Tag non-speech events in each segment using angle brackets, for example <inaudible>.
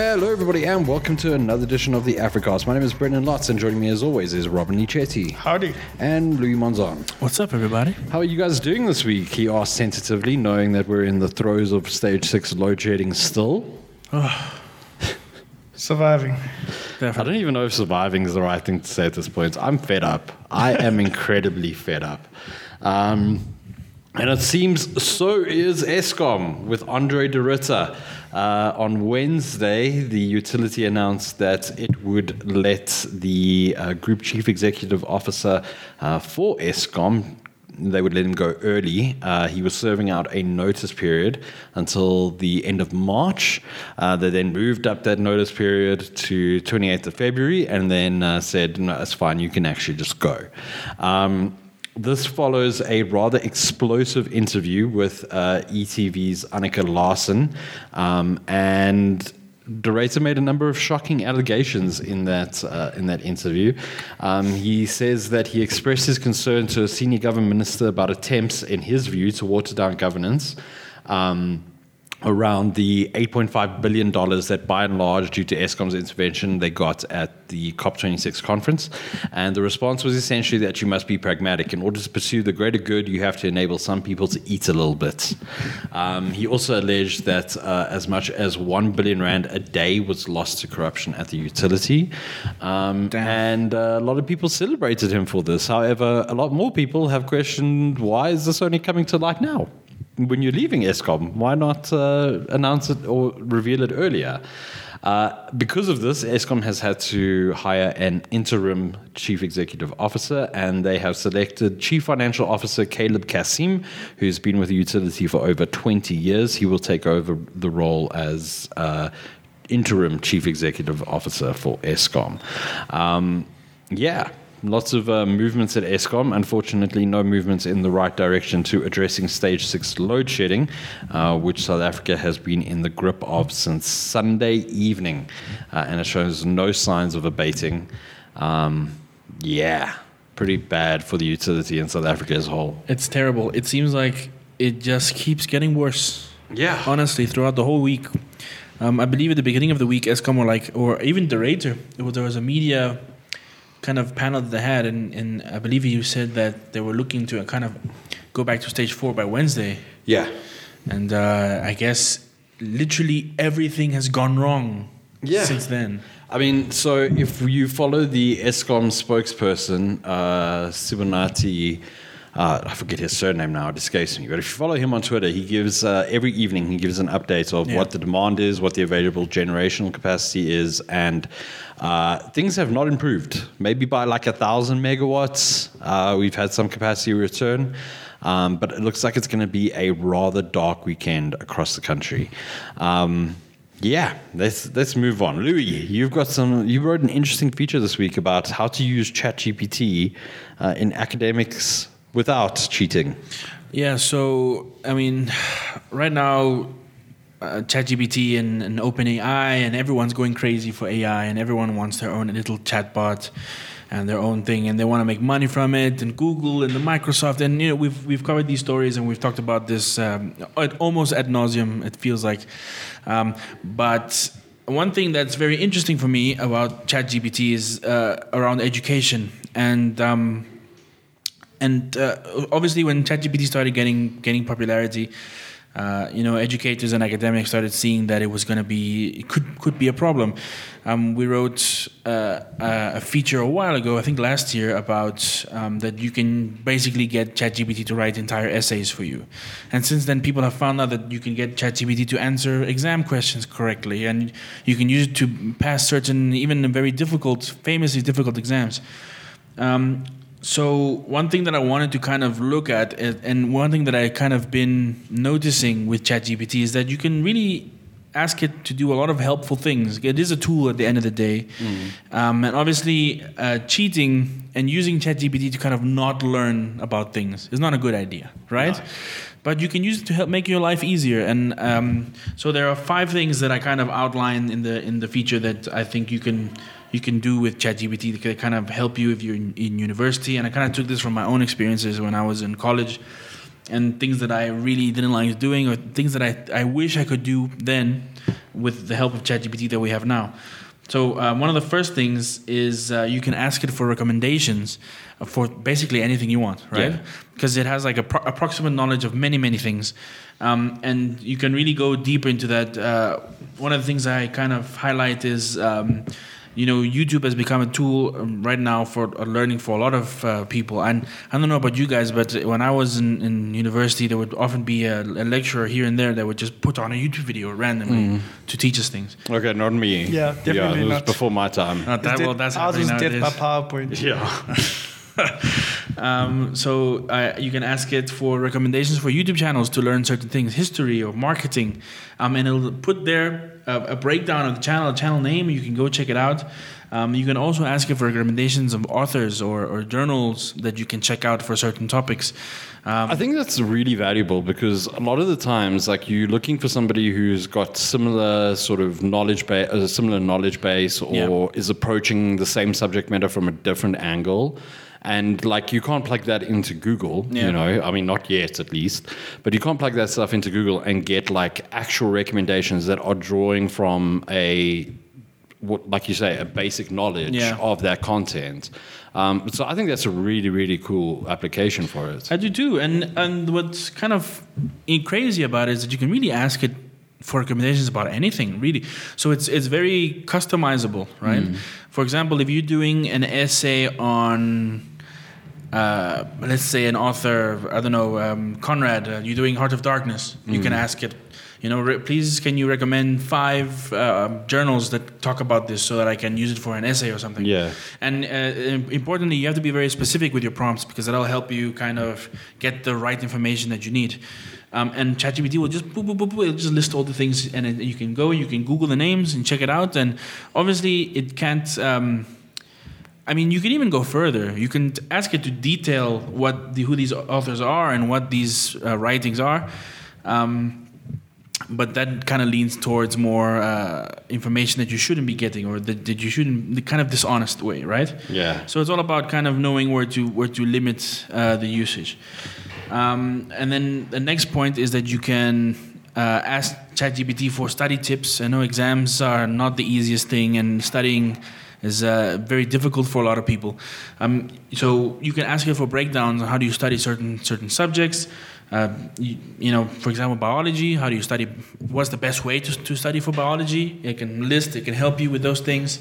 Hello, everybody, and welcome to another edition of the Africast. My name is Brendyn Lotz, and joining me as always is Robin Nichetti Howdy. and Louis Monzon. What's up, everybody? How are you guys doing this week? He asked sensitively, knowing that we're in the throes of stage six load shedding still. <sighs> Surviving. I don't even know if surviving is the right thing to say at this point. I'm fed up. I am <laughs> incredibly fed up. Um, and it seems so is Eskom with Andre de Ruyter. Uh, on Wednesday, the utility announced that it would let the uh, group chief executive officer uh, for Eskom, they would let him go early. Uh, he was serving out a notice period until the end of March. Uh, they then moved up that notice period to 28th of February and then uh, said, no, it's fine, you can actually just go. Um, this follows a rather explosive interview with uh, ETV's Annika Larsen, um, and De made a number of shocking allegations in that uh, in that interview. Um, he says that he expressed his concern to a senior government minister about attempts, in his view, to water down governance. Um, around the $8.5 billion that by and large, due to Eskom's intervention, they got at the COP26 conference. And the response was essentially that you must be pragmatic. In order to pursue the greater good, you have to enable some people to eat a little bit. Um, he also alleged that uh, as much as 1 billion Rand a day was lost to corruption at the utility. Um, and uh, a lot of people celebrated him for this. However, a lot more people have questioned why is this only coming to light now? When you're leaving Eskom, why not uh, announce it or reveal it earlier? Uh, because of this, Eskom has had to hire an interim chief executive officer, and they have selected Chief Financial Officer Calib Cassim, who's been with the utility for over 20 years. He will take over the role as uh, interim chief executive officer for Eskom. Um, yeah, Lots of uh, movements at Eskom. Unfortunately, no movements in the right direction to addressing stage six load shedding, uh, which South Africa has been in the grip of since Sunday evening. Uh, and it shows no signs of abating. Um, yeah, pretty bad for the utility in South Africa as a whole. It's terrible. It seems like it just keeps getting worse. Yeah. Honestly, throughout the whole week. Um, I believe at the beginning of the week, Eskom were like, or even de Ruyter, there was a media kind of panel that they had, and, and I believe you said that they were looking to kind of go back to stage four by Wednesday. Yeah. And uh, I guess literally everything has gone wrong Yeah. since then. I mean, so if you follow the Eskom spokesperson, uh, Sikonathi, uh, I forget his surname now, it escapes me, but if you follow him on Twitter, he gives, uh, every evening, he gives an update of Yeah. what the demand is, what the available generational capacity is, and uh, things have not improved. Maybe by like a thousand megawatts, uh, we've had some capacity return. Um, but it looks like it's going to be a rather dark weekend across the country. Um, yeah, let's let's move on. Louis, you've got some. You wrote an interesting feature this week about how to use ChatGPT uh, in academics without cheating. Yeah, so I mean, right now, uh, ChatGPT and, and OpenAI and everyone's going crazy for AI, and everyone wants their own little chatbot and their own thing, and they want to make money from it. And Google and the Microsoft, and you know, we've we've covered these stories and we've talked about this um, at- almost ad nauseum. It feels like, um, but. One thing that's very interesting for me about ChatGPT is uh, around education, and um, and uh, obviously when ChatGPT started getting getting popularity, uh, you know, educators and academics started seeing that it was going to be it could could be a problem. Um, we wrote uh, a feature a while ago, I think last year, about um, that you can basically get ChatGPT to write entire essays for you, and since then people have found out that you can get ChatGPT to answer exam questions correctly, and you can use it to pass certain even very difficult, famously difficult exams. Um, so one thing that I wanted to kind of look at, and one thing that I kind of been noticing with ChatGPT is that you can really ask it to do a lot of helpful things. It is a tool at the end of the day, um, and obviously uh, cheating and using ChatGPT to kind of not learn about things is not a good idea, right? But you can use it to help make your life easier, and um, so there are five things that I kind of outline in the in the feature that I think you can you can do with ChatGPT to kind of help you if you're in, in university. And I kind of took this from my own experiences when I was in college and things that I really didn't like doing or things that I, I wish I could do then with the help of ChatGPT that we have now. So uh, one of the first things is uh, you can ask it for recommendations for basically anything you want, right? Yeah. Because it has like a pro- approximate knowledge of many many things, um, and you can really go deeper into that. Uh, one of the things I kind of highlight is. Um, you know, YouTube has become a tool um, right now for uh, learning for a lot of uh, people. And I don't know about you guys, but when I was in, in university, there would often be a, a lecturer here and there that would just put on a YouTube video randomly to teach us things. Okay, not me. Yeah, definitely yeah, it was not. before my time. Not that It's well. dead- That's ours happening was dead nowadays. by PowerPoint. Yeah. <laughs> <laughs> Um, so uh, you can ask it for recommendations for YouTube channels to learn certain things, history or marketing, um, and it'll put there a, a breakdown of the channel, a channel name. You can go check it out. Um, you can also ask it for recommendations of authors or, or journals that you can check out for certain topics. Um, I think that's really valuable because a lot of the times, like you're looking for somebody who's got similar sort of knowledge base, a similar knowledge base, or Yeah. is approaching the same subject matter from a different angle. And like you can't plug that into Google, Yeah. you know. I mean, not yet, at least. But you can't plug that stuff into Google and get like actual recommendations that are drawing from a what, like you say, a basic knowledge Yeah. of that content. Um, so I think that's a really, really cool application for it. I do too, and and what's kind of crazy about it is that you can really ask it for recommendations about anything, really. So it's it's very customizable, right? For example, if you're doing an essay on, uh, let's say, an author, I don't know, um, Conrad, uh, you're doing Heart of Darkness, you can ask it. You know, re- please, can you recommend five uh, journals that talk about this so that I can use it for an essay or something? Yeah. And uh, importantly, you have to be very specific with your prompts because that'll help you kind of get the right information that you need. Um, and ChatGPT will just boop, boop, boop, boop, it'll just list all the things, and then you can go, you can Google the names and check it out. And obviously, it can't. Um, I mean, you can even go further. You can ask it to detail what the, who these authors are and what these uh, writings are. Um, but that kind of leans towards more uh, information that you shouldn't be getting or that, that you shouldn't the kind of dishonest way right Yeah. so it's all about kind of knowing where to where to limit uh, the usage um, and then the next point is that you can uh, ask ChatGPT for study tips. I know exams are not the easiest thing, and studying is uh, very difficult for a lot of people. Um, so you can ask it for breakdowns on how do you study certain certain subjects. Uh, you, you know, for example, biology. How do you study? What's the best way to, to study for biology? It can list. It can help you with those things.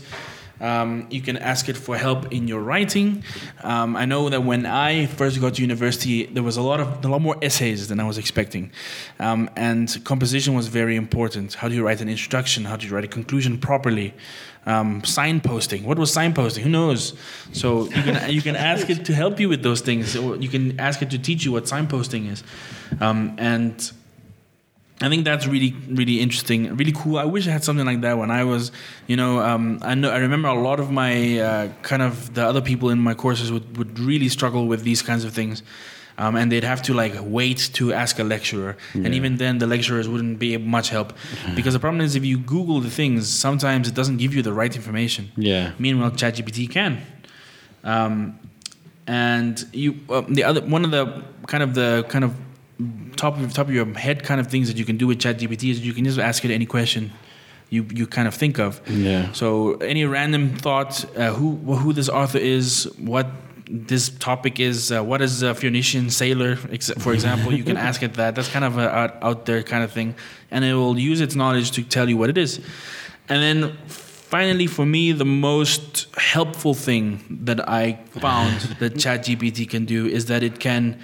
Um, you can ask it for help in your writing. Um, I know that when I first got to university, there was a lot of a lot more essays than I was expecting, um, and composition was very important. How do you write an introduction? How do you write a conclusion properly? Um, signposting. What was signposting? Who knows? So you can you can ask it to help you with those things, you can ask it to teach you what signposting is, um, and I think that's really, really interesting, really cool. I wish I had something like that when I was, you know, um, I know I remember a lot of my uh, kind of the other people in my courses would, would really struggle with these kinds of things, um, and they'd have to like wait to ask a lecturer, and even then the lecturers wouldn't be much help, <laughs> because the problem is if you Google the things, sometimes it doesn't give you the right information. Yeah. Meanwhile, ChatGPT can. Um, and you, uh, the other one of the kind of the kind of top of top of your head kind of things that you can do with ChatGPT is you can just ask it any question you you kind of think of. Yeah. So any random thought, uh, who who this author is, what this topic is, uh, what is a Phoenician sailor, ex- for example, you can <laughs> ask it that. That's kind of a out, out there kind of thing, and it will use its knowledge to tell you what it is. And then finally, for me, the most helpful thing that I found <laughs> that ChatGPT can do is that it can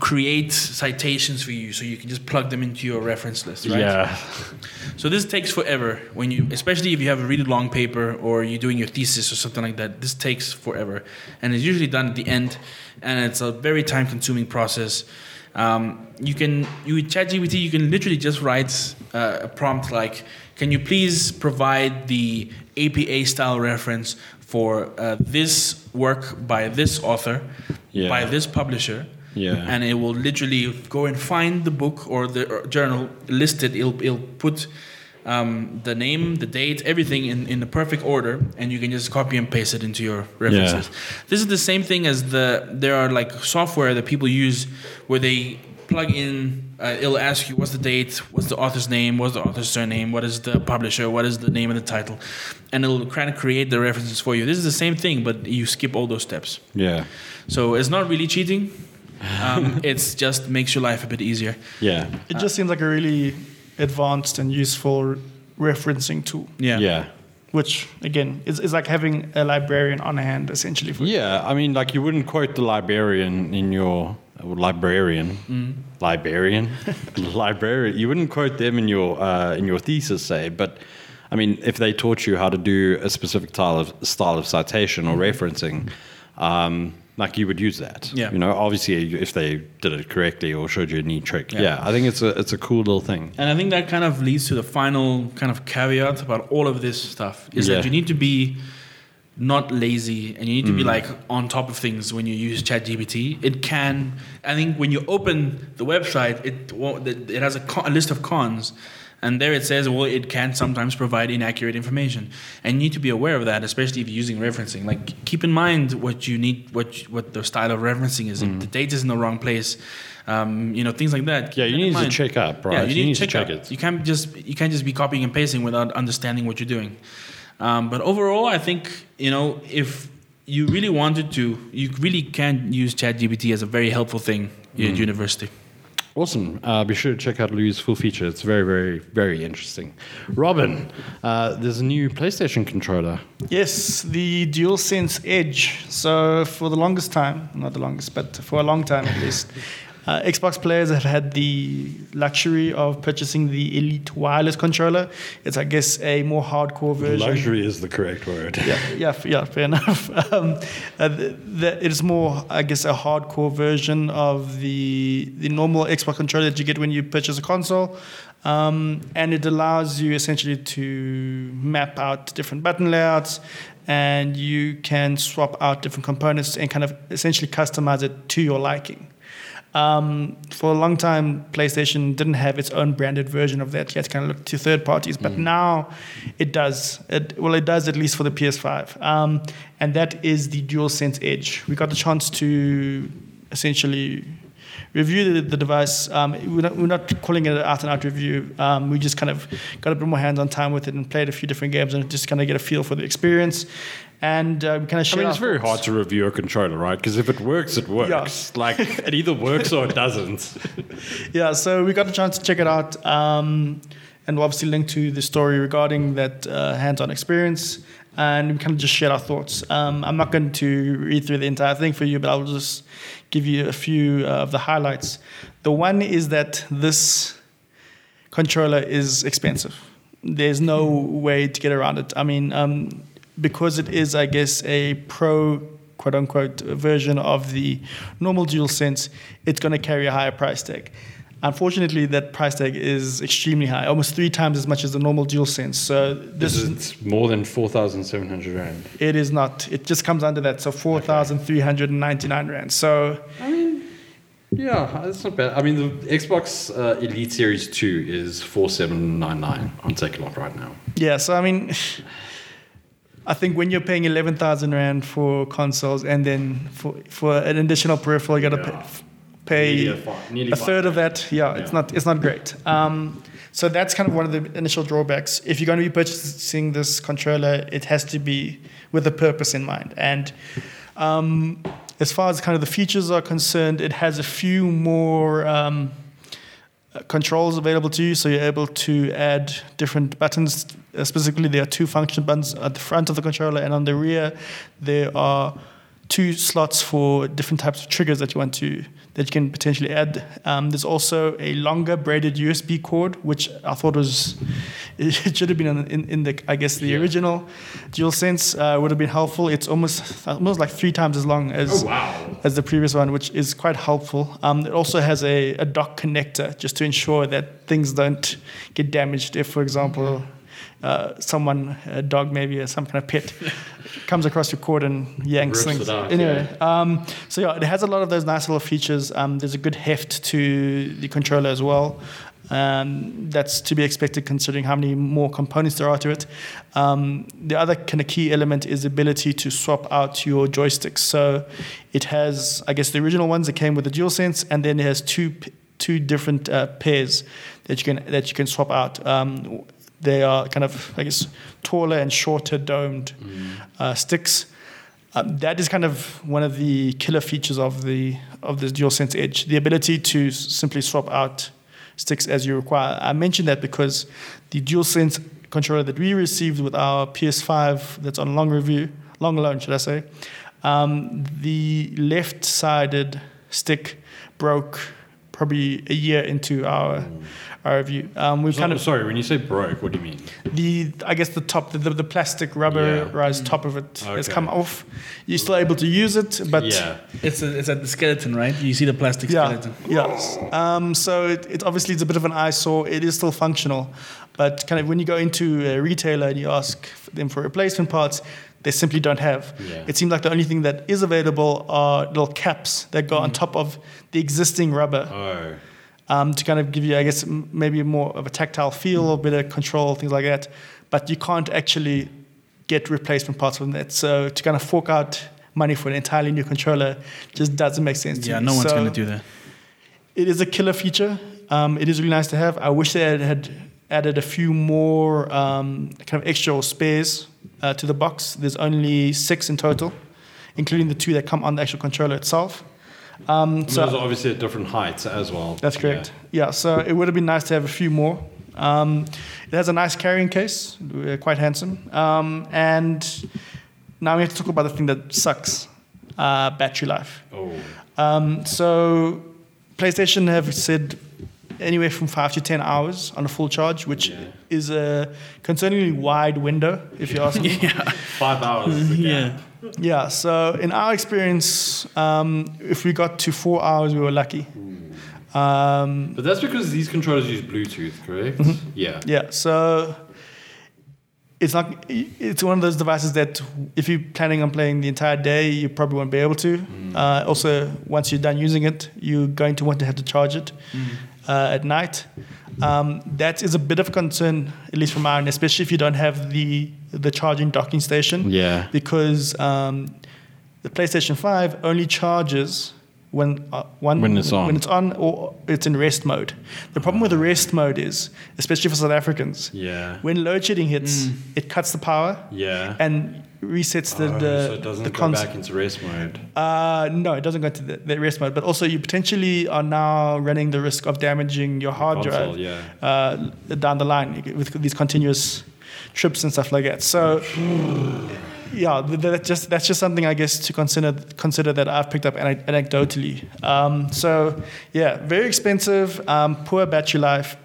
create citations for you so you can just plug them into your reference list right Yeah. so this takes forever when you, especially if you have a really long paper or you're doing your thesis or something like that. This takes forever, and it's usually done at the end, and it's a very time-consuming process. Um, you can, you with ChatGPT, you can literally just write uh, a prompt like, "Can you please provide the APA-style reference for uh, this work by this author, Yeah. by this publisher?" Yeah. and it will literally go and find the book or the journal listed. It'll, it'll put um, the name, the date, everything in, in the perfect order, and you can just copy and paste it into your references. This is the same thing as the there are like software that people use where they plug in, uh, it'll ask you what's the date, what's the author's name, what's the author's surname, what is the publisher, what is the name of the title, and it'll kind of create the references for you. This is the same thing, but you skip all those steps. Yeah. So it's not really cheating. Um, it's just makes your life a bit easier. Yeah. It just seems like a really advanced and useful referencing tool, Yeah. Yeah. which again is, is like having a librarian on hand essentially. For Yeah, I mean, like you wouldn't quote the librarian in your uh, librarian, librarian, <laughs> librarian. You wouldn't quote them in your uh, in your thesis, say. But I mean, if they taught you how to do a specific style of style of citation or referencing, um, like you would use that. Yeah. You know, obviously, if they did it correctly or showed you a neat trick. Yeah. Yeah, I think it's a it's a cool little thing. And I think that kind of leads to the final kind of caveat about all of this stuff is Yeah. that you need to be not lazy and you need to Mm. be like on top of things when you use ChatGPT. It can, I think, when you open the website, it it has a, con, a list of cons. And there it says, well, it can sometimes provide inaccurate information, and you need to be aware of that, especially if you're using referencing. Like, keep in mind what you need, what what the style of referencing is. If the data's in the wrong place, um, you know, things like that. Mm. Yeah, Keep you need to check up, right? Yeah, you, need, to check, check it. You can't just you can't just be copying and pasting without understanding what you're doing. Um, but overall, I think you know if you really wanted to, you really can use ChatGPT as a very helpful thing Mm. at university. Awesome. Uh, be sure to check out Louis' full feature. It's very, very, very interesting. Robin, uh, there's a new PlayStation controller. Yes, the DualSense Edge. So for the longest time, not the longest, but for a long time at least, uh, Xbox players have had the luxury of purchasing the Elite wireless controller. It's, I guess, a more hardcore version. Luxury is the correct word. yeah, yeah, yeah, fair <laughs> enough. Um, uh, it's more, I guess, a hardcore version of the the normal Xbox controller that you get when you purchase a console, um, and it allows you essentially to map out different button layouts, and you can swap out different components and kind of essentially customize it to your liking. Um, for a long time, PlayStation didn't have its own branded version of that. You had to kind of look to third parties, but now it does. It, well, it does at least for the PS5, um, and that is the DualSense Edge. We got the chance to essentially review the, the device. Um, we're, not, we're not calling it an out-and-out review. Um, we just kind of got a bit more hands-on time with it and played a few different games and just kind of get a feel for the experience. And uh, kind of I mean, it's very thoughts. hard to review a controller, right? Because if it works, it works. Like, it either works or it doesn't. <laughs> yeah, so we got a chance to check it out, um, and we'll obviously link to the story regarding that uh, hands-on experience, and we kind of just shared our thoughts. Um, I'm not going to read through the entire thing for you, but I'll just give you a few uh, of the highlights. The one is that this controller is expensive. There's no way to get around it. I mean, um, because it is, I guess, a pro quote unquote version of the normal DualSense, it's going to carry a higher price tag. Unfortunately, that price tag is extremely high, almost three times as much as the normal DualSense. So this is is more than 4,700 Rand. it is not. It just comes under that. So four thousand three hundred and ninety nine rand. So I mean, yeah, that's not bad. I mean, the Xbox uh, Elite Series 2 is 4799 on Takealot right now. yeah. So I mean, I think when you're paying eleven thousand rand for consoles and then for for an additional peripheral, you got to Yeah. pay, a pay fi- nearly a five third of that. Yeah, it's not it's not great. Um, so that's kind of one of the initial drawbacks. If you're going to be purchasing this controller, it has to be with a purpose in mind. And um, as far as kind of the features are concerned, it has a few more. Um, controls available to you, so you're able to add different buttons. Uh, specifically, there are two function buttons at the front of the controller, and on the rear, there are two slots for different types of triggers that you want to that you can potentially add. Um, there's also a longer braided USB cord, which I thought was <laughs> it should have been in, in, the I guess the Yeah. original DualSense uh, would have been helpful. It's almost almost like three times as long as Oh, wow. as the previous one, which is quite helpful. Um, it also has a, a dock connector just to ensure that things don't get damaged. If, for example, uh, someone, a dog maybe, or some kind of pet, <laughs> comes across your cord and yanks Rips things. out, anyway, um, so yeah, it has a lot of those nice little features. Um, there's a good heft to the controller as well. Um, that's to be expected considering how many more components there are to it. Um, the other kind of key element is the ability to swap out your joysticks. So it has, I guess, the original ones that came with the DualSense, and then it has two p- two different uh, pairs that you can that you can swap out. Um, they are kind of I guess taller and shorter domed uh, sticks. Um, that is kind of one of the killer features of the of the DualSense Edge, the ability to simply swap out sticks as you require. I mentioned that because the DualSense controller that we received with our PS5 that's on long review, long loan, should I say, um, the left-sided stick broke probably a year into our our review. Um, we've So- kind of sorry, when you say broke, what do you mean? the I guess the top the, the, the plastic rubberized top of it has come off. You're still able to use it, but yeah. It's a, it's at the skeleton, right? You see the plastic yeah, skeleton. yes. Um, so it, it obviously it's a bit of an eyesore. It is still functional, but kind of when you go into a retailer and you ask them for replacement parts, they simply don't have. Yeah. It seems like the only thing that is available are little caps that go on top of the existing rubber Oh. um, to kind of give you, I guess, m- maybe more of a tactile feel, a bit of control, things like that. But you can't actually get replacement parts from that. So to kind of fork out money for an entirely new controller just doesn't make sense to Yeah, me. no one's So going to do that. It is a killer feature. Um, it is really nice to have. I wish they had, had added a few more um, kind of extra spares uh, to the box. There's only six in total, including the two that come on the actual controller itself. Um, so those are obviously at different heights as well. that's correct. Yeah. so it would have been nice to have a few more. Um, it has a nice carrying case, uh, quite handsome. Um, and now we have to talk about the thing that sucks uh, battery life. Oh. Um, so PlayStation have said anywhere from five to 10 hours on a full charge, which Yeah. is a concerningly wide window, if you ask me. <laughs> Five hours. is Yeah. Yeah, so in our experience, um, if we got to four hours, we were lucky. Um, But that's because these controllers use Bluetooth, correct? Mm-hmm. Yeah. Yeah, so it's not. It's one of those devices that if you're planning on playing the entire day, you probably won't be able to. Uh, also, once you're done using it, you're going to want to have to charge it uh, at night. Um, that is a bit of a concern, at least from our end, especially if you don't have the the charging docking station. Yeah. Because um, the PlayStation Five only charges when uh, one When it's on. when it's on or it's in rest mode. The problem with the rest mode is, especially for South Africans, Yeah. when load shedding hits, it cuts the power Yeah. and resets the Oh, the, so it doesn't the go cons- back into rest mode. Uh, no, it doesn't go to the, the rest mode. But also, you potentially are now running the risk of damaging your hard Console, drive yeah. uh, down the line with these continuous trips and stuff like that. So, <sighs> yeah, th- that just that's just something I guess to consider consider that I've picked up anecdotally. Um, so, yeah, very expensive, um, poor battery life.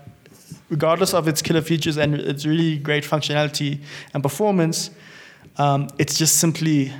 Regardless of its killer features and its really great functionality and performance, um, it's just simply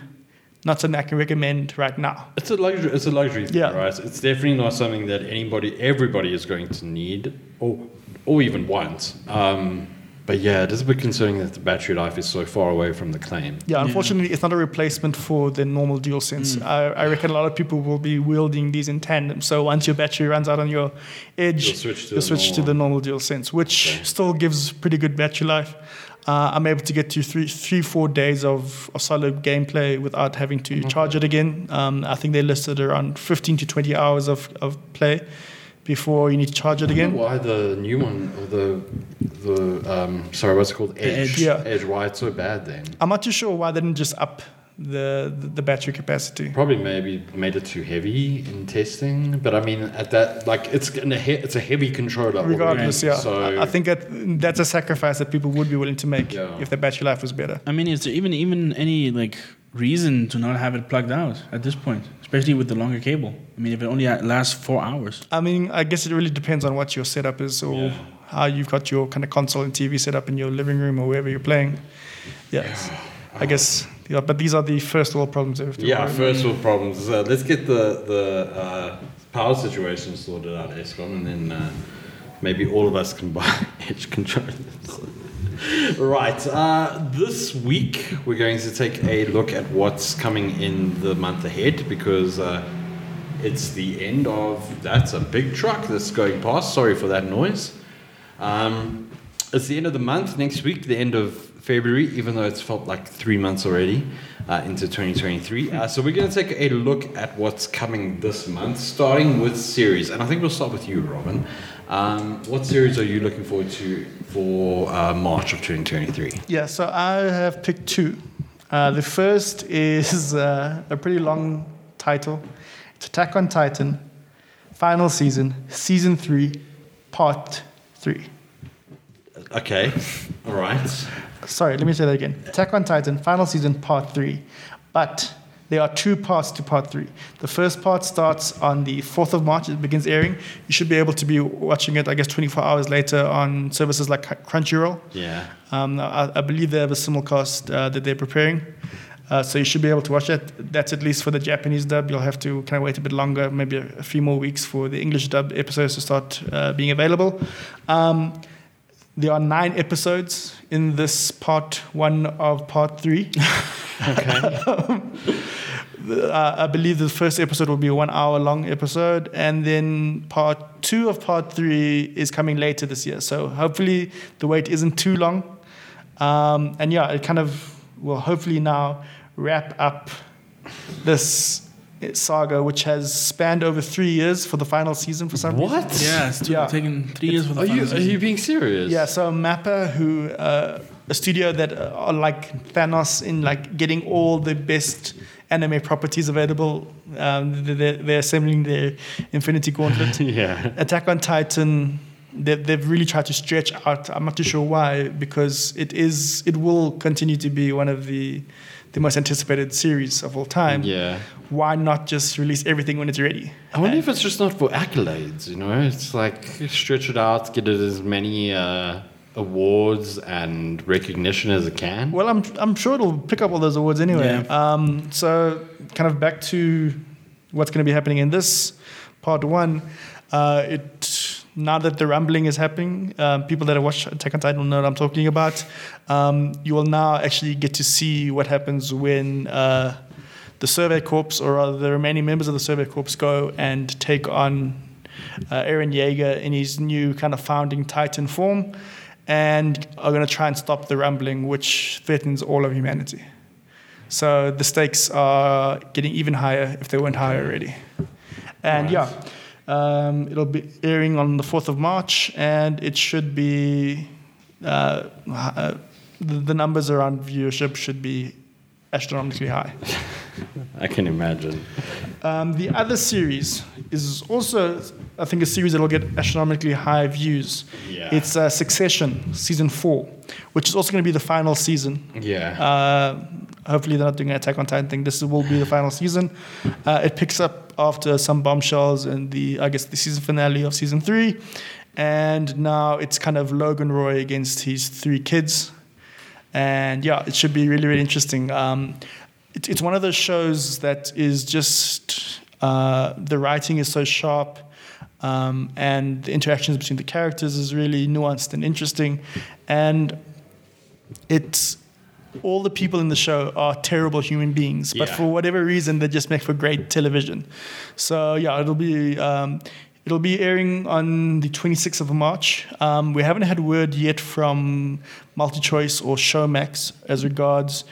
not something I can recommend right now. It's a luxury. It's a luxury thing, Yeah. right? It's definitely not something that anybody, everybody, is going to need, or or even want. Um, but yeah, it is a bit concerning that the battery life is so far away from the claim. Yeah, unfortunately, it's not a replacement for the normal DualSense. Mm. I, I reckon a lot of people will be wielding these in tandem. So once your battery runs out on your edge, You'll switch to you'll the switch to normal. the normal DualSense, which Okay. still gives pretty good battery life. Uh, I'm able to get to three, three, four days of, of solid gameplay without having to charge it again. Um, I think they listed around 15 to 20 hours of, of play before you need to charge it again. why the new one, or the the um, sorry, what's it called? Edge. Edge. Yeah. Edge. Why it's so bad then? I'm not too sure why they didn't just up the, the, the battery capacity. Probably maybe made it too heavy in testing. But I mean, at that like it's in a he- it's a heavy controller. already, Regardless, yeah. So I I think that that's a sacrifice that people would be willing to make Yeah. if the battery life was better. I mean, is there even even any like reason to not have it plugged out at this point, especially with the longer cable? I mean, if it only lasts four hours. I mean, I guess it really depends on what your setup is or Yeah. how you've got your kind of console and TV set up in your living room or wherever you're playing. Yes. I guess, yeah, but these are the first world problems. we have to Yeah, worry first world problems. Uh, let's get the the uh, power situation sorted out, Eskom, and then uh, maybe all of us can buy <laughs> edge controllers. right. Uh, this week we're going to take a look at what's coming in the month ahead because uh, it's the end of. That's a big truck that's going past. Sorry for that noise. Um, it's the end of the month next week, the end of February, even though it's felt like three months already. uh, into 2023. Uh, so we're going to take a look at what's coming this month, starting with series. And I think we'll start with you, Robin. Um, what series are you looking forward to for uh, March of 2023? Yeah, so I have picked two. Uh, the first is uh, a pretty long title. It's Attack on Titan, final season, season three, part three. Okay, all right. Sorry, let me say that again. Attack on Titan, final season, part three. But there are two parts to part three. The first part starts on the 4th of March, it begins airing. You should be able to be watching it, I guess, 24 hours later on services like Crunchyroll. Yeah. Um, I, I, believe they have a simulcast uh, that they're preparing. Uh, so you should be able to watch it. That's at least for the Japanese dub. You'll have to kind of wait a bit longer, maybe a, a few more weeks for the English dub episodes to start uh, being available. Um, there are nine episodes in this part one of part three. <laughs> okay. um, <laughs> uh, I believe the first episode will be a one hour long episode, and then part two of part three is coming later this year. So hopefully the wait isn't too long. Um, and yeah, it kind of will hopefully now wrap up this saga, which has spanned over three years for the final season for some what? reason. Yeah, it's yeah. taken three years for the are final you, season. Are you being serious? Yeah, so Mappa, who uh, a studio that are like Thanos in like getting all the best anime properties available. Um, they're, they're assembling their Infinity Gauntlet. <laughs> yeah. Attack on Titan. They've, they've really tried to stretch out. I'm not too sure why, because it is it will continue to be one of the the most anticipated series of all time. Yeah. Why not just release everything when it's ready? I wonder if it's just not for accolades, you know? It's like stretch it out, get it as many uh, awards and recognition as it can. Well, I'm I'm sure it'll pick up all those awards anyway. Yeah. Um, so kind of back to what's going to be happening in this part one. Uh, it now that the rumbling is happening, um, people that have watched Attack on Titan know what I'm talking about. Um, you will now actually get to see what happens when uh, the Survey Corps, or rather the remaining members of the Survey Corps, go and take on uh, Eren Yeager in his new kind of founding Titan form, and are going to try and stop the rumbling, which threatens all of humanity. So the stakes are getting even higher if they weren't higher already. And Right. yeah. Um, it'll be airing on the 4th of March, and it should be uh, uh, the, numbers around viewership should be astronomically high. <laughs> I can imagine. Um, the other series is also, I think, a series that will get astronomically high views. Yeah. It's uh, Succession, season four, which is also going to be the final season. Yeah. Uh, hopefully, they're not doing an Attack on Titan thing. This will be the final season. Uh, it picks up after some bombshells in the, I guess, the season finale of season three, and now it's kind of Logan Roy against his three kids, and yeah, it should be really, really interesting. Um, it, it's one of those shows that is just uh, the writing is so sharp. Um, and the interactions between the characters is really nuanced and interesting, and it's all the people in the show are terrible human beings, but Yeah. for whatever reason, they just make for great television. So yeah, it'll be um, it'll be airing on the 26th of March. Um, we haven't had word yet from MultiChoice or Showmax as regards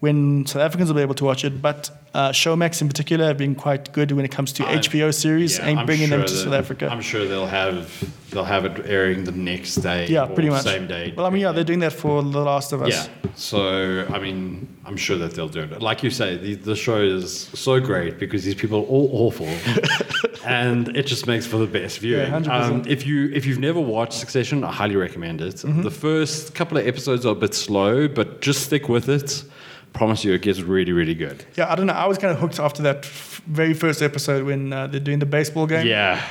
when South Africans will be able to watch it, but uh, Showmax in particular have been quite good when it comes to I- HBO series Yeah, and I'm bringing them to that- South Africa. I'm sure they'll have they'll have it airing the next day. yeah, or pretty much. Same day. Well, I mean, yeah, they're doing that for The Last of Us. Yeah. So I mean, I'm sure that they'll do it. Like you say, the, the show is so great because these people are all awful, <laughs> and it just makes for the best viewing. Yeah, 100%. um, if you if you've never watched Succession, I highly recommend it. Mm-hmm. The first couple of episodes are a bit slow, but just stick with it. Promise you, it gets really really good. Yeah, I don't know. I was kind of hooked after that f- very first episode when uh, they're doing the baseball game. Yeah. <laughs>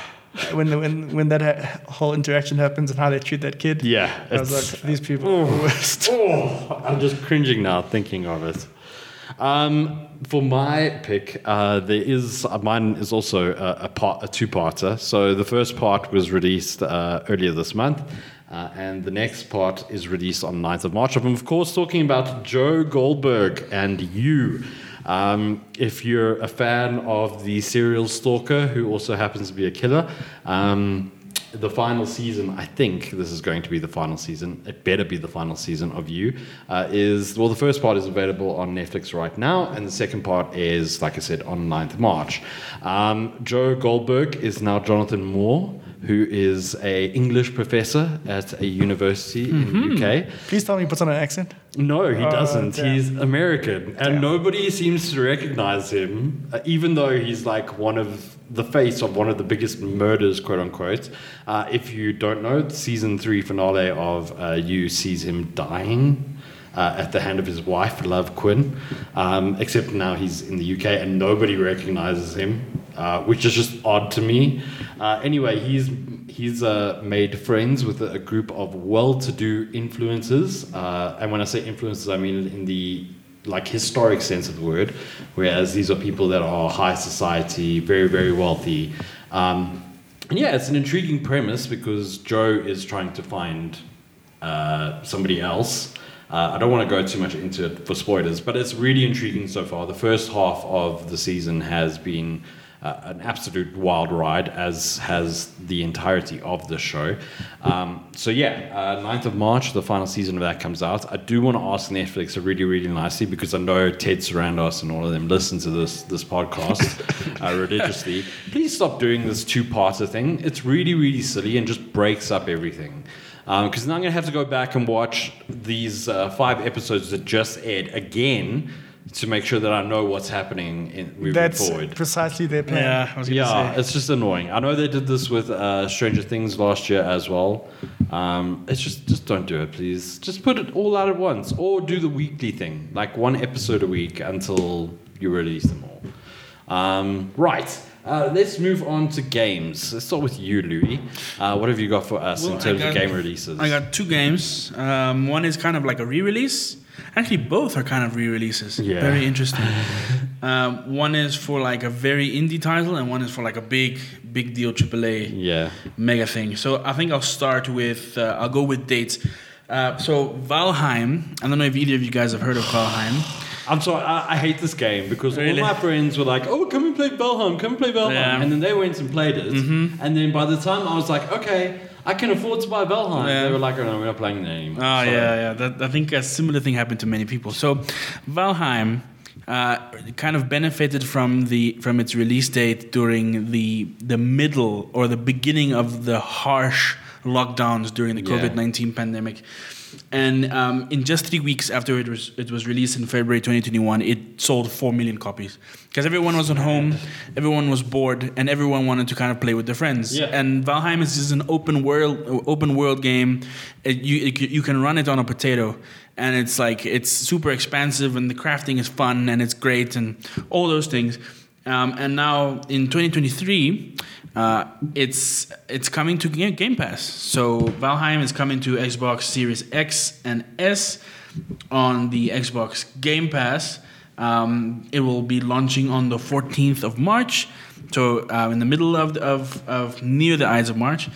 When when when that ha- whole interaction happens and how they treat that kid. Yeah. I was like, these people are the worst. <laughs> Oh, I'm just cringing now thinking of it. Um, for my pick, uh, there is uh, mine is also a, a part, a two-parter. So the first part was released uh, earlier this month, uh, and the next part is released on 9th of March. I'm of course talking about Joe Goldberg and you. Um, if you're a fan of the serial stalker who also happens to be a killer, um, the final season, I think this is going to be the final season. It better be the final season of You. Uh, is well, the first part is available on Netflix right now, and the second part is, like I said, on 9th March. Um, Joe Goldberg is now Jonathan Moore, who is a English professor at a university in the UK. Please tell me he puts on an accent. No, he Oh, doesn't. damn. He's American, and Damn. nobody seems to recognize him, uh, even though he's like one of the face of one of the biggest murders, quote unquote. Uh, if you don't know, the season three finale of uh, You sees him dying. Uh, at the hand of his wife, Love Quinn, um, except now he's in the UK and nobody recognizes him, uh, which is just odd to me. Uh, anyway, he's he's uh, made friends with a, group of well-to-do influencers, uh, and when I say influencers, I mean in the like historic sense of the word. Whereas these are people that are high society, very very wealthy. Um, and yeah, it's an intriguing premise because Joe is trying to find uh, somebody else. Uh, I don't want to go too much into it for spoilers, but it's really intriguing so far. The first half of the season has been uh, an absolute wild ride, as has the entirety of the show. Um, so, yeah, uh, 9th of March, the final season of that comes out. I do want to ask Netflix really, really nicely because I know Ted Sarandos and all of them listen to this, this podcast <laughs> uh, religiously. Please stop doing this two parter thing. It's really, really silly and just breaks up everything. Because now I'm going to have to go back and watch these uh, five episodes that just aired again to make sure that I know what's happening in, moving That's forward. precisely their plan. Yeah, I was Yeah, say. it's just annoying. I know they did this with uh, Stranger Things last year as well. Um, it's just just don't do it, please. Just put it all out at once, or do the weekly thing, like one episode a week until you release them all. Um, right. Uh, let's move on to games. Let's start with you, Louis. Uh, what have you got for us Well, in terms of game releases? I got two games. Um, one is kind of like a re-release. Actually, both are kind of re-releases. Yeah. Very interesting. <laughs> um, one is for like a very indie title, and one is for like a big, big deal AAA yeah. mega thing. So I think I'll start with. Uh, I'll go with dates. Uh, so Valheim. I don't know if either of you guys have heard of Valheim. I'm sorry, I, I hate this game because Really? all my friends were like, "Oh, come and play Valheim, come and play Valheim," Yeah. Mm-hmm. and then they went and played it. And then by the time I was like, "Okay, I can afford to buy Valheim," Yeah. they were like, "Oh no, we're not playing that anymore." Oh Sorry. yeah, yeah. That, I think a similar thing happened to many people. So, Valheim uh, kind of benefited from the from its release date during the the middle or the beginning of the harsh lockdowns during the Yeah. COVID nineteen pandemic. And um, in just three weeks after it was it was released in February 2021, it sold four million copies because everyone was at home, everyone was bored, and everyone wanted to kind of play with their friends. Yeah. And Valheim is just an open world open world game. It, you it, you can run it on a potato, and it's like it's super expansive, and the crafting is fun, and it's great, and all those things. Um, and now in 2023, uh, it's it's coming to Game Pass. So Valheim is coming to Xbox Series X and S on the Xbox Game Pass. Um, it will be launching on the 14th of March, so uh, in the middle of, of, of near the eyes of March.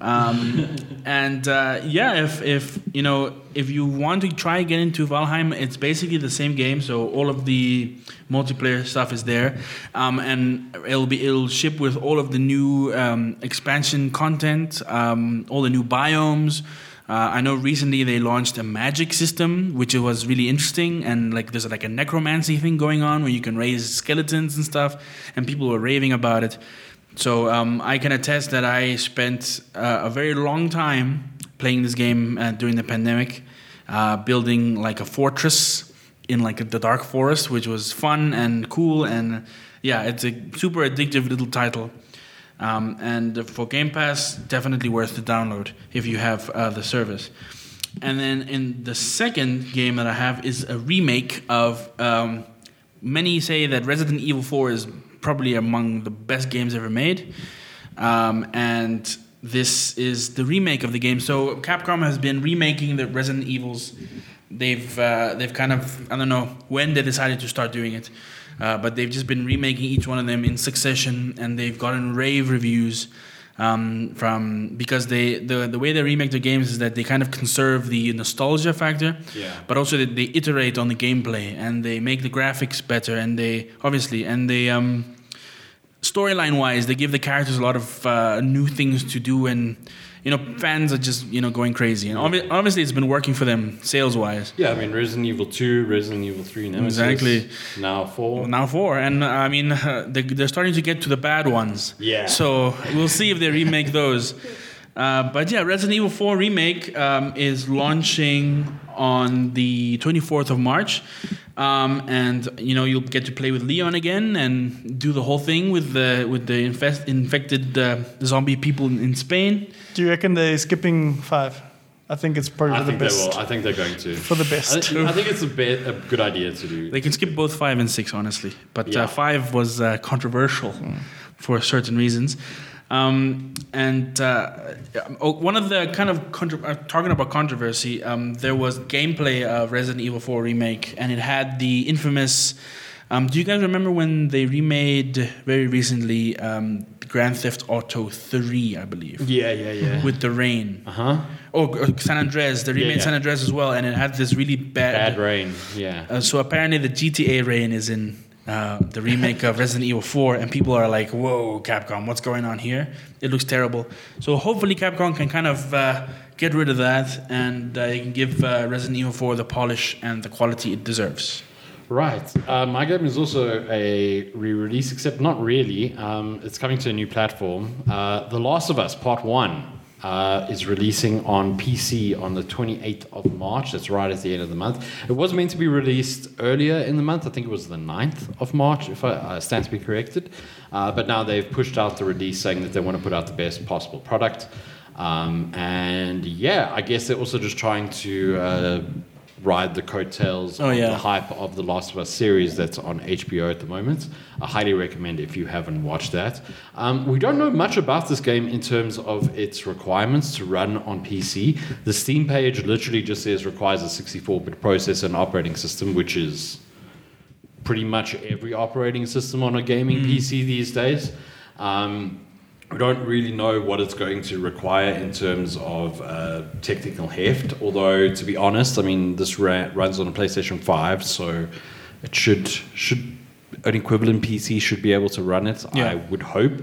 Um, <laughs> and uh, yeah, if, if you know if you want to try get into Valheim, it's basically the same game. So all of the multiplayer stuff is there, um, and it'll be it'll ship with all of the new um, expansion content, um, all the new biomes. Uh, I know recently they launched a magic system, which was really interesting, and like there's like a necromancy thing going on where you can raise skeletons and stuff, and people were raving about it. So um, I can attest that I spent uh, a very long time playing this game uh, during the pandemic, uh, building like a fortress in like the dark forest, which was fun and cool, and yeah, it's a super addictive little title. Um, and for Game Pass, definitely worth the download if you have uh, the service. And then in the second game that I have is a remake of. Um, many say that Resident Evil 4 is probably among the best games ever made. Um, and this is the remake of the game. So Capcom has been remaking the Resident Evils. They've uh, they've kind of I don't know when they decided to start doing it, uh, but they've just been remaking each one of them in succession, and they've gotten rave reviews um, from because they the the way they remake the games is that they kind of conserve the nostalgia factor, Yeah. but also that they iterate on the gameplay and they make the graphics better and they obviously and they um, storyline wise, they give the characters a lot of uh, new things to do, and you know, fans are just you know going crazy. And obvi- obviously, it's been working for them sales wise. Yeah, I mean Resident Evil 2, Resident Evil 3, Nemesis. Exactly. Now 4. Now four, and uh, I mean uh, <laughs> they, they're starting to get to the bad ones. Yeah. So we'll see if they remake those. <laughs> Uh, but yeah, Resident Evil 4 remake um, is launching on the 24th of March, um, and you know you'll get to play with Leon again and do the whole thing with the with the infest, infected uh, zombie people in, in Spain. Do you reckon they're skipping five? I think it's probably I for the think they best. will. I think they're going to. For the best. I, thi- I think it's a, bit, a good idea to do. They can skip both five and six, honestly. But Yeah. uh, five was uh, controversial for certain reasons. Um, and uh, oh, one of the kind of contro- uh, talking about controversy, um, there was gameplay of Resident Evil 4 remake, and it had the infamous. Um, do you guys remember when they remade very recently um, Grand Theft Auto 3, I believe, yeah, yeah, yeah. with the rain? uh huh. Oh, San Andreas. They remade yeah. San Andreas as well, and it had this really bad. Bad rain. Yeah. uh, so apparently the GTA rain is in uh, the remake of Resident Evil 4, and people are like, "Whoa, Capcom, what's going on here? It looks terrible." So hopefully Capcom can kind of uh, get rid of that, and uh, you can give uh, Resident Evil 4 the polish and the quality it deserves. Right. Uh, my game is also a re-release, except not really. Um, it's coming to a new platform. The Last of Us Part One uh, is releasing on PC on the 28th of March. That's right at the end of the month. It was meant to be released earlier in the month. I think it was the 9th of March, if I uh, stand to be corrected. Uh, but now they've pushed out the release, saying that they want to put out the best possible product. Um, and yeah, I guess they're also just trying to uh, ride the coattails Oh, of yeah. the hype of the Last of Us series that's on HBO at the moment. I highly recommend if you haven't watched that. Um, we don't know much about this game in terms of its requirements to run on PC. The Steam page literally just says requires a 64-bit processor and operating system, which is pretty much every operating system on a gaming PC these days. Um, we don't really know what it's going to require in terms of uh, technical heft. Although, to be honest, I mean this ra- runs on a PlayStation Five, so it should should an equivalent PC should be able to run it. Yeah. I would hope.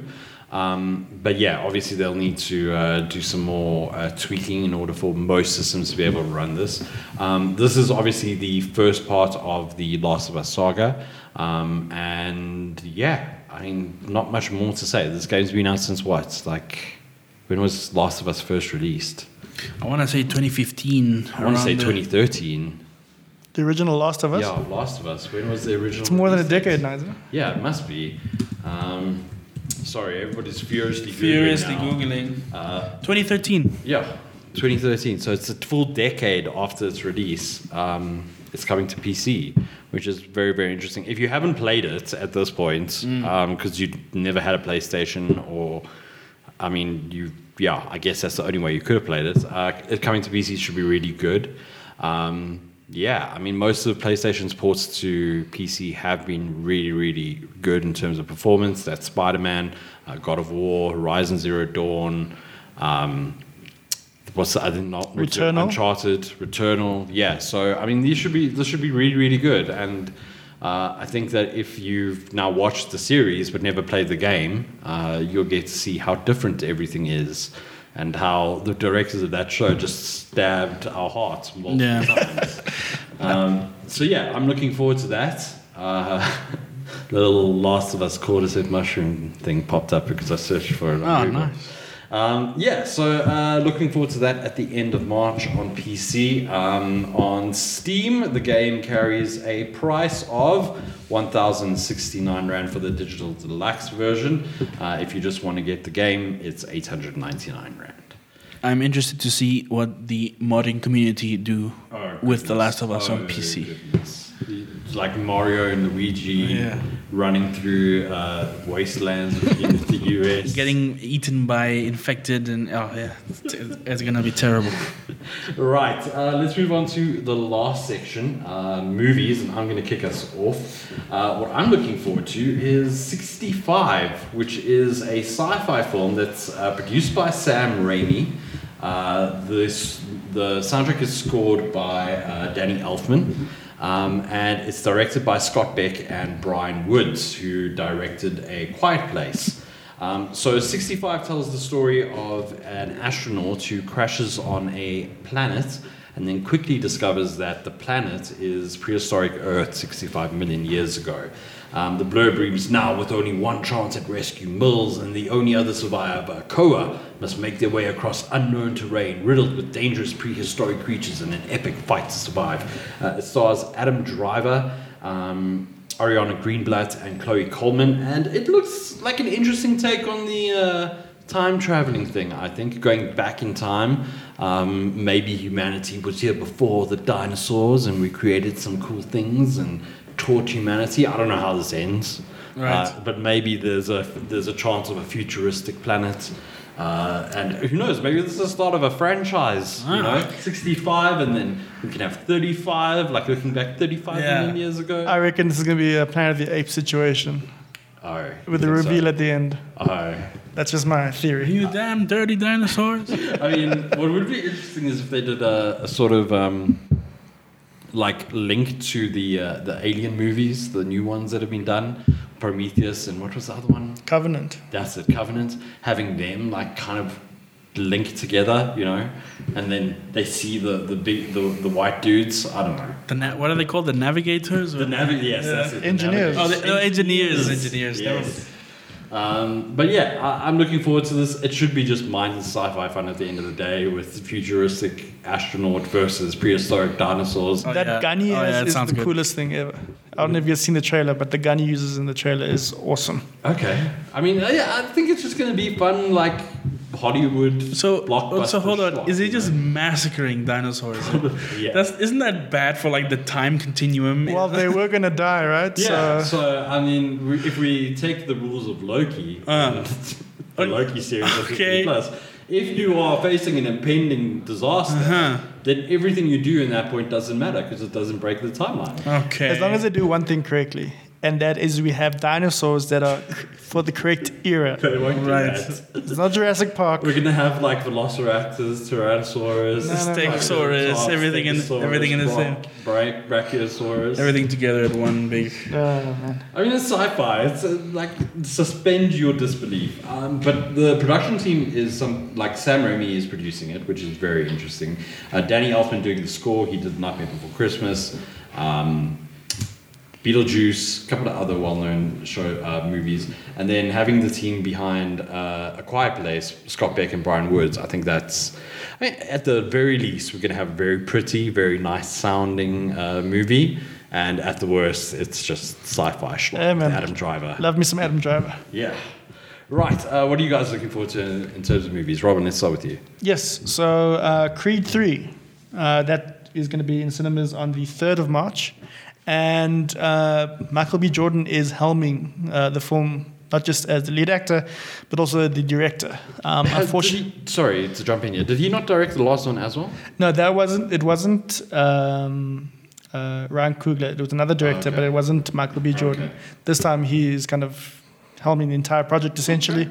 Um, but yeah, obviously they'll need to uh, do some more uh, tweaking in order for most systems to be able to run this. Um, this is obviously the first part of the Last of Us saga, um, and yeah, I mean, not much more to say. This game's been out since what? Like, when was Last of Us first released? I want to say 2015. I want to say 2013. The original Last of Us. Yeah, Last of Us. When was the original? It's more than a decade now, isn't it? Yeah, it must be. Um, sorry, everybody's furiously Googling Furiously now. googling. Uh, 2013. Yeah, 2013. So it's a full decade after its release. Um, it's coming to PC, which is very, very interesting. If you haven't played it at this point, because you never had a PlayStation, or I mean, you, yeah, I guess that's the only way you could have played it. Uh, it coming to PC should be really good. Um, yeah, I mean, most of the PlayStation's ports to PC have been really, really good in terms of performance. That's Spider Man, uh, God of War, Horizon Zero Dawn. Um, what's the other not Returnal? Uncharted, Returnal. Yeah, so I mean, these should be this should be really, really good. And uh, I think that if you've now watched the series but never played the game, uh, you'll get to see how different everything is. And how the directors of that show just stabbed our hearts multiple Yeah. times. <laughs> Um, so yeah, I'm looking forward to that. Uh, <laughs> the little Last of Us cordyceps mushroom thing popped up because I searched for it. Oh, Google. nice. Um, yeah, so uh, looking forward to that at the end of March on PC. Um, on Steam, the game carries a price of 1,069 Rand for the digital deluxe version. Uh, if you just want to get the game, it's 899 Rand. I'm interested to see what the modding community do with The Last of Us on Oh, PC. goodness. Like Mario and Luigi Yeah. running through uh, wastelands in the US. <laughs> Getting eaten by infected and oh yeah, it's, it's gonna be terrible. <laughs> Right, uh, let's move on to the last section, uh, movies, and I'm going to kick us off. Uh, what I'm looking forward to is 65, which is a sci-fi film that's uh, produced by Sam Raimi. Uh, this the soundtrack is scored by uh, Danny Elfman, um, and it's directed by Scott Beck and Bryan Woods, who directed A Quiet Place. Um, so 65 tells the story of an astronaut who crashes on a planet and then quickly discovers that the planet is prehistoric Earth 65 million years ago. Um, the blurb reads now with only one chance at rescue, Mills and the only other survivor, Koa, must make their way across unknown terrain riddled with dangerous prehistoric creatures in an epic fight to survive. Uh, it stars Adam Driver. Um, Ariana Greenblatt and Chloe Coleman, and it looks like an interesting take on the uh, time traveling thing. I think going back in time, um, maybe humanity was here before the dinosaurs, and we created some cool things and taught humanity. I don't know how this ends, Right. uh, but maybe there's a there's a chance of a futuristic planet. Uh, and who knows? Maybe this is the start of a franchise. You know, 65, and then we can have 35. Like looking back 35 Yeah. million years ago. I reckon this is going to be a Planet of the Apes situation Oh, with the reveal so? at the end. Oh, That's just my theory. You damn dirty dinosaurs. <laughs> I mean, what would be interesting is if they did a, a sort of um, like link to the uh, the Alien movies, the new ones that have been done, Prometheus, and what was the other one? Covenant. That's it, Covenant. Having them like kind of linked together, you know, and then they see the the big the, the white dudes. I don't know. The na- what are they called? The navigators? The navi- yes, that's it. the Engineers. Oh, the, oh, engineers. Engineers. never mind. Yes. Um, but yeah, I, I'm looking forward to this. It should be just mindless sci-fi fun at the end of the day with futuristic astronaut versus prehistoric dinosaurs. Oh, that yeah. gun he Oh, has yeah, that is sounds the good. coolest thing ever. I don't know if you've seen the trailer, but the gun he uses in the trailer is awesome. Okay. I mean, yeah, I think it's just going to be fun, like Hollywood. So, blockbuster so hold on. schlock, Is he just know? massacring dinosaurs? <laughs> Yeah. That's isn't that bad for like the time continuum? Well, they were going to die, right? Yeah. So, So, I mean, we, if we take the rules of Loki, Uh. and <laughs> the Loki series Okay. Plus, if you are facing an impending disaster, Uh-huh. then everything you do in that point doesn't matter because it doesn't break the timeline. Okay. as long as they do one thing correctly, and that is we have dinosaurs that are for the correct era. <laughs> They won't do Right. that. It's not Jurassic Park. We're gonna have like Velociraptors, Tyrannosaurus, No, no, no. Stegosaurus, Triceratops, everything in everything in the same. Bra- Brachiosaurus. Everything together at one big. Oh, man. I mean, it's sci-fi. It's uh, like suspend your disbelief. Um, but the production team is some like Sam Raimi is producing it, which is very interesting. Uh, Danny Elfman doing the score. He did Nightmare Before Christmas, um, Beetlejuice, a couple of other well-known show uh, movies, and then having the team behind uh, A Quiet Place, Scott Beck and Bryan Woods. I think that's. I mean, at the very least, we're going to have a very pretty, very nice sounding uh, movie. And at the worst, it's just sci-fi schlock man. Adam Driver. Love me some Adam Driver. Yeah. Right. Uh, what are you guys looking forward to in, in terms of movies? Robin, let's start with you. Yes. So uh, Creed 3, uh, that is going to be in cinemas on the 3rd of March. And uh, Michael B. Jordan is helming uh, the film, not just as the lead actor, but also the director. Um, unfortunately, he- sorry to jump in here. Did he not direct the last one as well? no, that wasn't. It wasn't um, uh, Ryan Coogler. It was another director, okay. but it wasn't Michael B. Jordan. Okay. This time he is kind of helming the entire project essentially.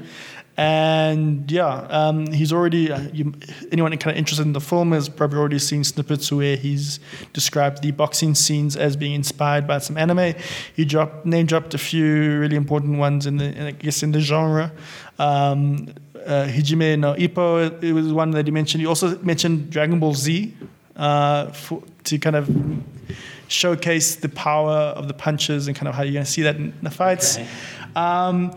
And yeah, um, he's already, uh, you, anyone kind of interested in the film has probably already seen snippets where he's described the boxing scenes as being inspired by some anime. He dropped, name dropped a few really important ones in the, in, I guess, in the genre. Um, uh, Hajime no Ippo, it was one that he mentioned. He also mentioned Dragon Ball Z uh, for, to kind of showcase the power of the punches and kind of how you're going to see that in the fights. Okay. Um,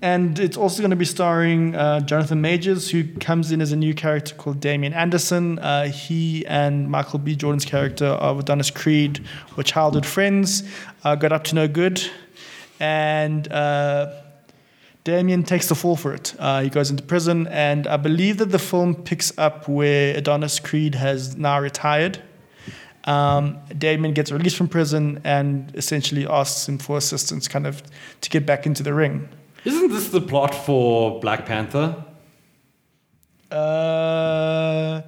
and it's also going to be starring uh, Jonathan Majors, who comes in as a new character called Damian Anderson. Uh, he and Michael B. Jordan's character of Adonis Creed were childhood friends, uh, got up to no good, and uh, Damian takes the fall for it. Uh, he goes into prison, and I believe that the film picks up where Adonis Creed has now retired. Um, Damian gets released from prison and essentially asks him for assistance, kind of to get back into the ring. Isn't this the plot for Black Panther? Uh,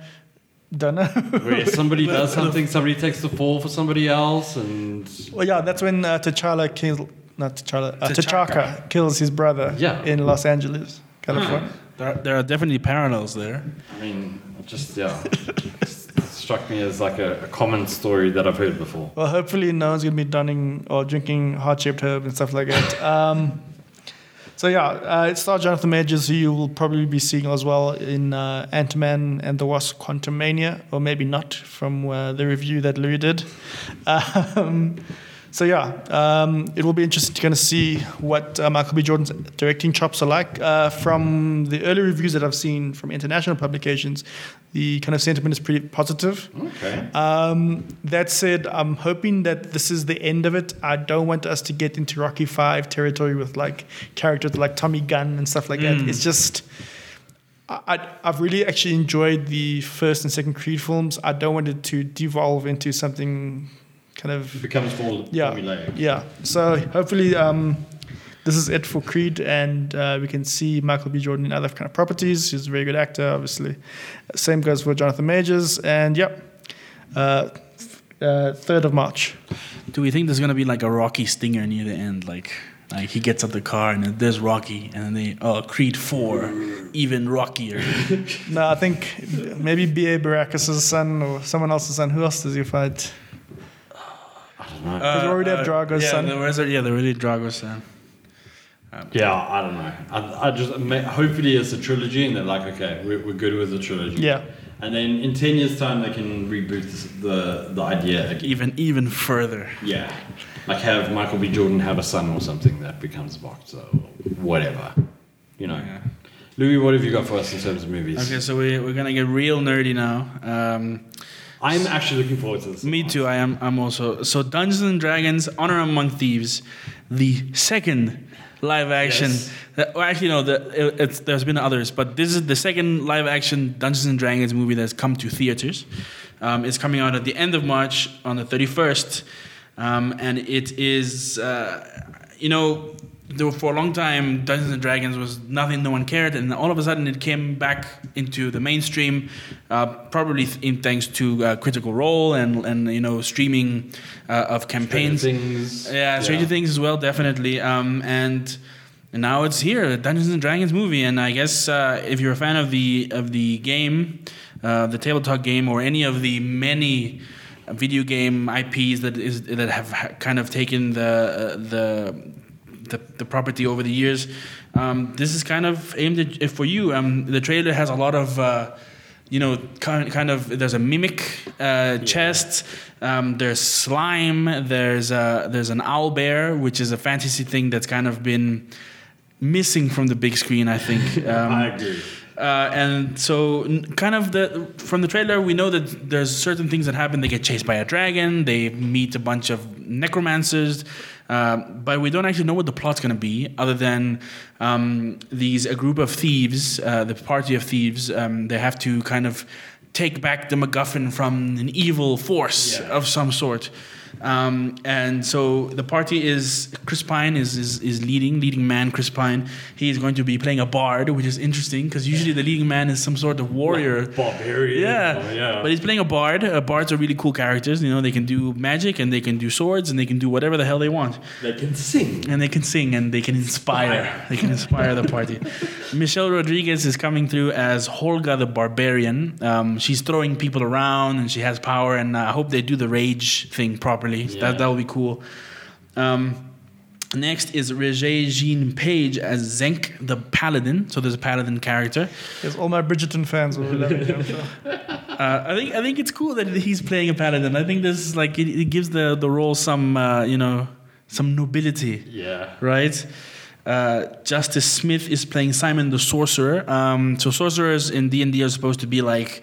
don't know. <laughs> Where somebody does something, somebody takes the fall for somebody else, and well, yeah, that's when uh, T'Challa kills, not T'Challa, uh, T'Chaka. T'Chaka kills his brother Yeah. in Los Angeles, California. There, there are definitely parallels there. I mean, It just yeah, just struck me as like a, a common story that I've heard before. Well, hopefully no one's gonna be dunning or drinking heart-shaped herb and stuff like that. Um, so yeah, uh, it stars Jonathan Majors, who you will probably be seeing as well in uh, Ant-Man and the Wasp: Quantumania, or maybe not from uh, the review that Louis did. <laughs> Um, so yeah, um, it will be interesting to kind of see what uh, Michael B. Jordan's directing chops are like. Uh, from the early reviews that I've seen from international publications, the kind of sentiment is pretty positive. Okay. Um, that said, I'm hoping that this is the end of it. I don't want us to get into Rocky Five territory with like characters like Tommy Gunn and stuff like that. It's just. I, I- I've really actually enjoyed the first and second Creed films. I don't want it to devolve into something kind of It becomes more yeah, formulaic. yeah. So hopefully, um, this is it for Creed, and uh, we can see Michael B. Jordan in other kind of properties. He's a very good actor, obviously. Same goes for Jonathan Majors, and yep, uh, uh, third of March. Do we think there's gonna be like a Rocky stinger near the end? Like, like he gets out the car and there's Rocky, and then they oh Creed Four, even rockier. <laughs> No, I think maybe B.A. Baracus' son or someone else's son. Who else does he fight? I don't. Because we already have Drago's yeah, son. There was, yeah, there really Drago's son. Yeah, I don't know. I, I just hopefully it's a trilogy, and they're like, okay, we're, we're good with the trilogy. Yeah. And then in ten years' time, they can reboot this, the the idea again. Even even further. Yeah, like have Michael B. Jordan have a son or something that becomes a boxer, or whatever. You know. Yeah. Louis, what have you got for us in terms of movies? Okay, so we, we're gonna get real nerdy now. Um, I'm actually looking forward to this. me too. I am. I'm also. So Dungeons and Dragons: Honor Among Thieves, the second live action. Yes. uh, well, actually, no. The, it, it's, there's been others, but this is the second live action Dungeons and Dragons movie that's come to theaters. Um, it's coming out at the end of March on the 31st, um, and it is. Uh, you know, there, for a long time, Dungeons and Dragons was nothing no one cared, and all of a sudden it came back into the mainstream, uh, probably th- in thanks to uh, Critical Role and and you know streaming uh, of campaigns. Things. Yeah, Stranger Things as well, definitely. Um, and and now it's here, Dungeons and Dragons movie. And I guess uh, if you're a fan of the of the game, uh, the tabletop game, or any of the many video game IPs that is that have ha- kind of taken the uh, the the, the property over the years. Um, this is kind of aimed at, for you. Um, the trailer has a lot of, uh, you know, kind, kind of. There's a mimic uh, chest. Um, there's slime. There's a, there's an owl bear, which is a fantasy thing that's kind of been missing from the big screen. I think. <laughs> Um, I agree. uh, and so, kind of the from the trailer, we know that there's certain things that happen. They get chased by a dragon. They meet a bunch of necromancers, uh, but we don't actually know what the plot's going to be, other than um, these a group of thieves, uh, the party of thieves. Um, they have to kind of take back the MacGuffin from an evil force Yeah. of some sort. Um, and so the party is Chris Pine is, is is leading leading man Chris Pine. He is going to be playing a bard, which is interesting because usually the leading man is some sort of warrior. Barbarian. Yeah. Oh, yeah. but he's playing a bard. Uh, bards are really cool characters. You know, they can do magic and they can do swords and they can do whatever the hell they want. they can sing. And they can sing and they can inspire. They can inspire the party. <laughs> Michelle Rodriguez is coming through as Holga the Barbarian. Um, she's throwing people around and she has power. And uh, I hope they do the rage thing properly. Yeah. That that will be cool. Um, next is Regé Jean Page as Xenk the Paladin. So there's a paladin character. Yes, all my Bridgerton fans will love it. I'm sure. Uh, I think I think it's cool that he's playing a paladin. I think this is like it, it gives the the role some uh, you know some nobility Yeah. right? Uh, Justice Smith is playing Simon the Sorcerer. Um, so sorcerers in D and D are supposed to be like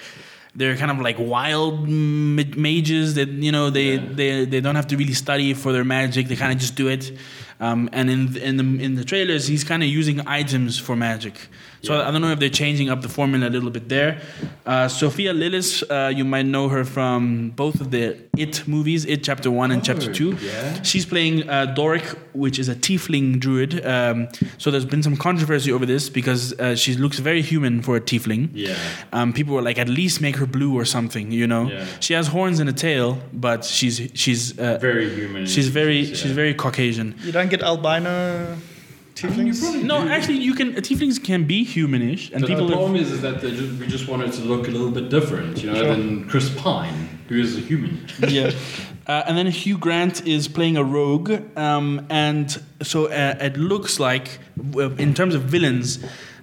they're kind of like wild mages that you know they, Yeah. they they don't have to really study for their magic. They kind of just do it. Um, and in in the in the trailers, he's kind of using items for magic. So Yeah. I don't know if they're changing up the formula a little bit there. Uh, Sophia Lillis, uh, you might know her from both of the It movies, It Chapter One and Chapter 2. yeah. She's playing uh, Doric, which is a tiefling druid. Um, so there's been some controversy over this because uh, she looks very human for a tiefling. Yeah. Um, people were like, at least make her blue or something, you know. Yeah. She has horns and a tail, but she's she's uh, Very human. she's very yeah. she's very Caucasian. You don't get albino Tieflings? No, actually, you can. Tieflings can be humanish, and The, people. the have- problem is, is that they just, we just wanted it to look a little bit different, you know, Sure. than Chris Pine, who is a human. <laughs> yeah. Uh, and then Hugh Grant is playing a rogue, um, and so uh, it looks like, in terms of villains,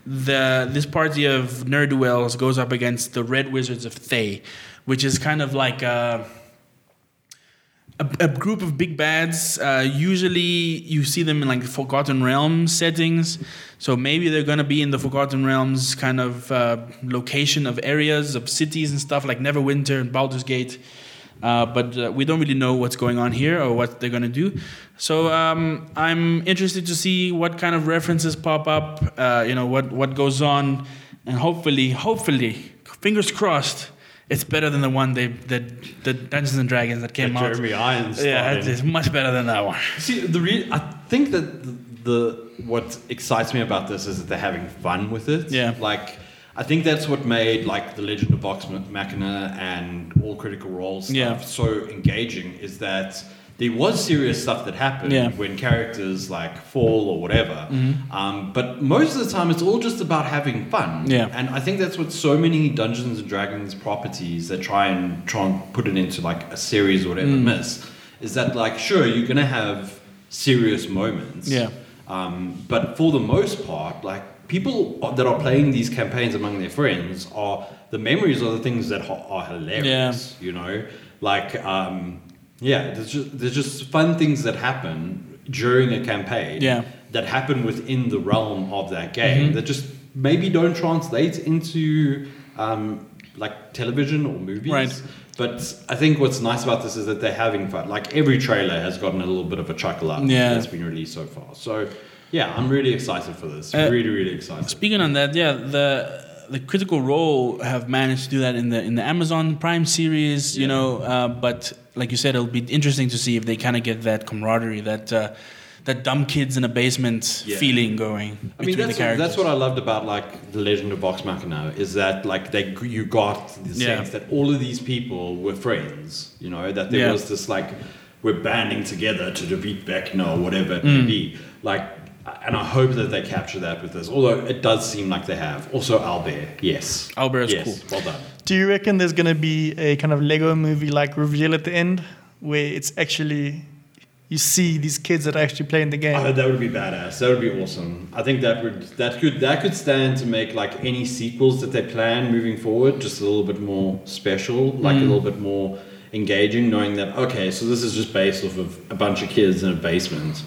the this party of ne'er do wells goes up against the Red Wizards of Thay, which is kind of like a, a, a group of big bads. Uh, usually, you see them in like Forgotten Realms settings. So maybe they're gonna be in the Forgotten Realms kind of uh, location of areas of cities and stuff like Neverwinter and Baldur's Gate. Uh, but uh, we don't really know what's going on here or what they're gonna do. So um, I'm interested to see what kind of references pop up. Uh, you know what what goes on, and hopefully, hopefully, fingers crossed. It's better than the one they the, the Dungeons and Dragons that came out. Jeremy Irons. Yeah, it's, it in. is much better than that one. See, the re- I think that the, the what excites me about this is that they're having fun with it. Yeah. Like, I think that's what made like the Legend of Vox Machina and all Critical Role stuff Yeah. so engaging. Is that there was serious stuff that happened Yeah. Mm-hmm. when characters like fall or whatever. Um, but most of the time, it's all just about having fun. Yeah. And I think that's what so many Dungeons and Dragons properties that try and try and put it into like a series or whatever Mm. miss is that like sure you're gonna have serious moments. Yeah. Um, but for the most part, like people that are playing these campaigns among their friends are the memories are the things that are, are hilarious. You know, like um, yeah, there's just there's just fun things that happen during a campaign. Yeah. That happen within the realm of that game Mm-hmm. that just maybe don't translate into um, like television or movies. Right. But I think what's nice about this is that they're having fun. Like every trailer has gotten a little bit of a chuckle out Yeah. that's been released so far. So yeah, I'm really excited for this. Uh, really, really excited. Speaking on that, yeah, the the Critical Role have managed to do that in the in the Amazon Prime series, you Yeah. know. Uh, but like you said, it'll be interesting to see if they kind of get that camaraderie, that uh, that dumb kids in a basement Yeah. feeling going I mean, that's the characters. that's what I loved about like the Legend of Vox Machina is that like they you got the Yeah. sense that all of these people were friends. You know that there was this like we're banding together to defeat Vecna or whatever it Mm. may be. Like, and I hope that they capture that with this. Although it does seem like they have. Also, Albert, yes, Albert is yes, cool. Well done. Do you reckon there's going to be a kind of Lego movie like reveal at the end where it's actually you see these kids that are actually playing the game? Oh, that would be badass. That would be awesome. I think that would that could that could stand to make like any sequels that they plan moving forward just a little bit more special, like a mm. little bit more engaging, knowing that okay, so this is just based off of a bunch of kids in a basement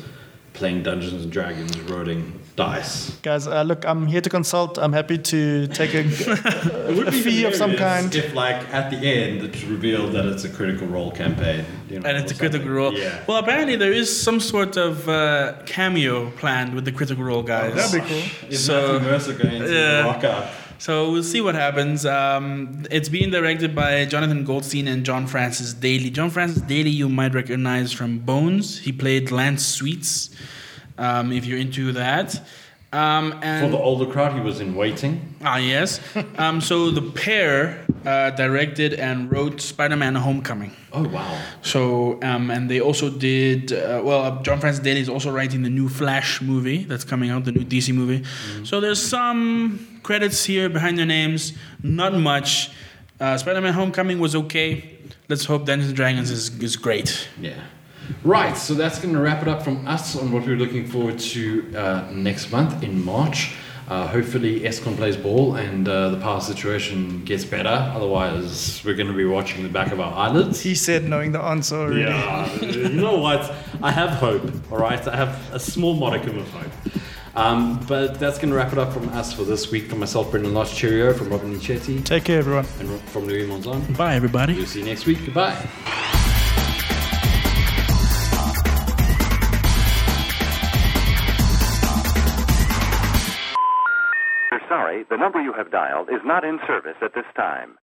playing Dungeons and Dragons, rolling dice. Guys, uh, look, I'm here to consult. I'm happy to take a, <laughs> a fee of some kind. If like at the end it's revealed that it's a critical role campaign, you know, and it's or a critical role. Yeah. Well, apparently there is some sort of uh, cameo planned with the critical role guys. That'd be cool. Is So- Matthew Mercer going to Yeah. rock up? So we'll see what happens. Um, it's being directed by Jonathan Goldstein and John Francis Daly. John Francis Daly, you might recognize from Bones. He played Lance Sweets. Um, if you're into that. Um, For the older crowd, he was in Waiting. ah yes. <laughs> um, so the pair uh, directed and wrote Spider-Man: Homecoming. Oh wow! So, um, and they also did, uh, well, uh, John Francis Daly is also writing the new Flash movie that's coming out, the new DC movie. So there's some credits here behind their names, not much. Uh, Spider Man Homecoming was okay. Let's hope Dungeons and Dragons is, is great. Yeah. Right, so that's going to wrap it up from us on what we're looking forward to uh, next month in March. Uh, hopefully, Eskom plays ball and uh, the power situation gets better. Otherwise, we're going to be watching the back of our eyelids. He said knowing the answer already. Yeah, you know what? I have hope, all right? I have a small modicum of hope. Um, but that's going to wrap it up from us for this week. From myself, Brendyn Lotz, cheerio. From Robin-Leigh Chetty Take care, everyone. and from Louis Monzon. Bye, everybody. We'll see you next week. Goodbye. We're sorry, the number you have dialed is not in service at this time.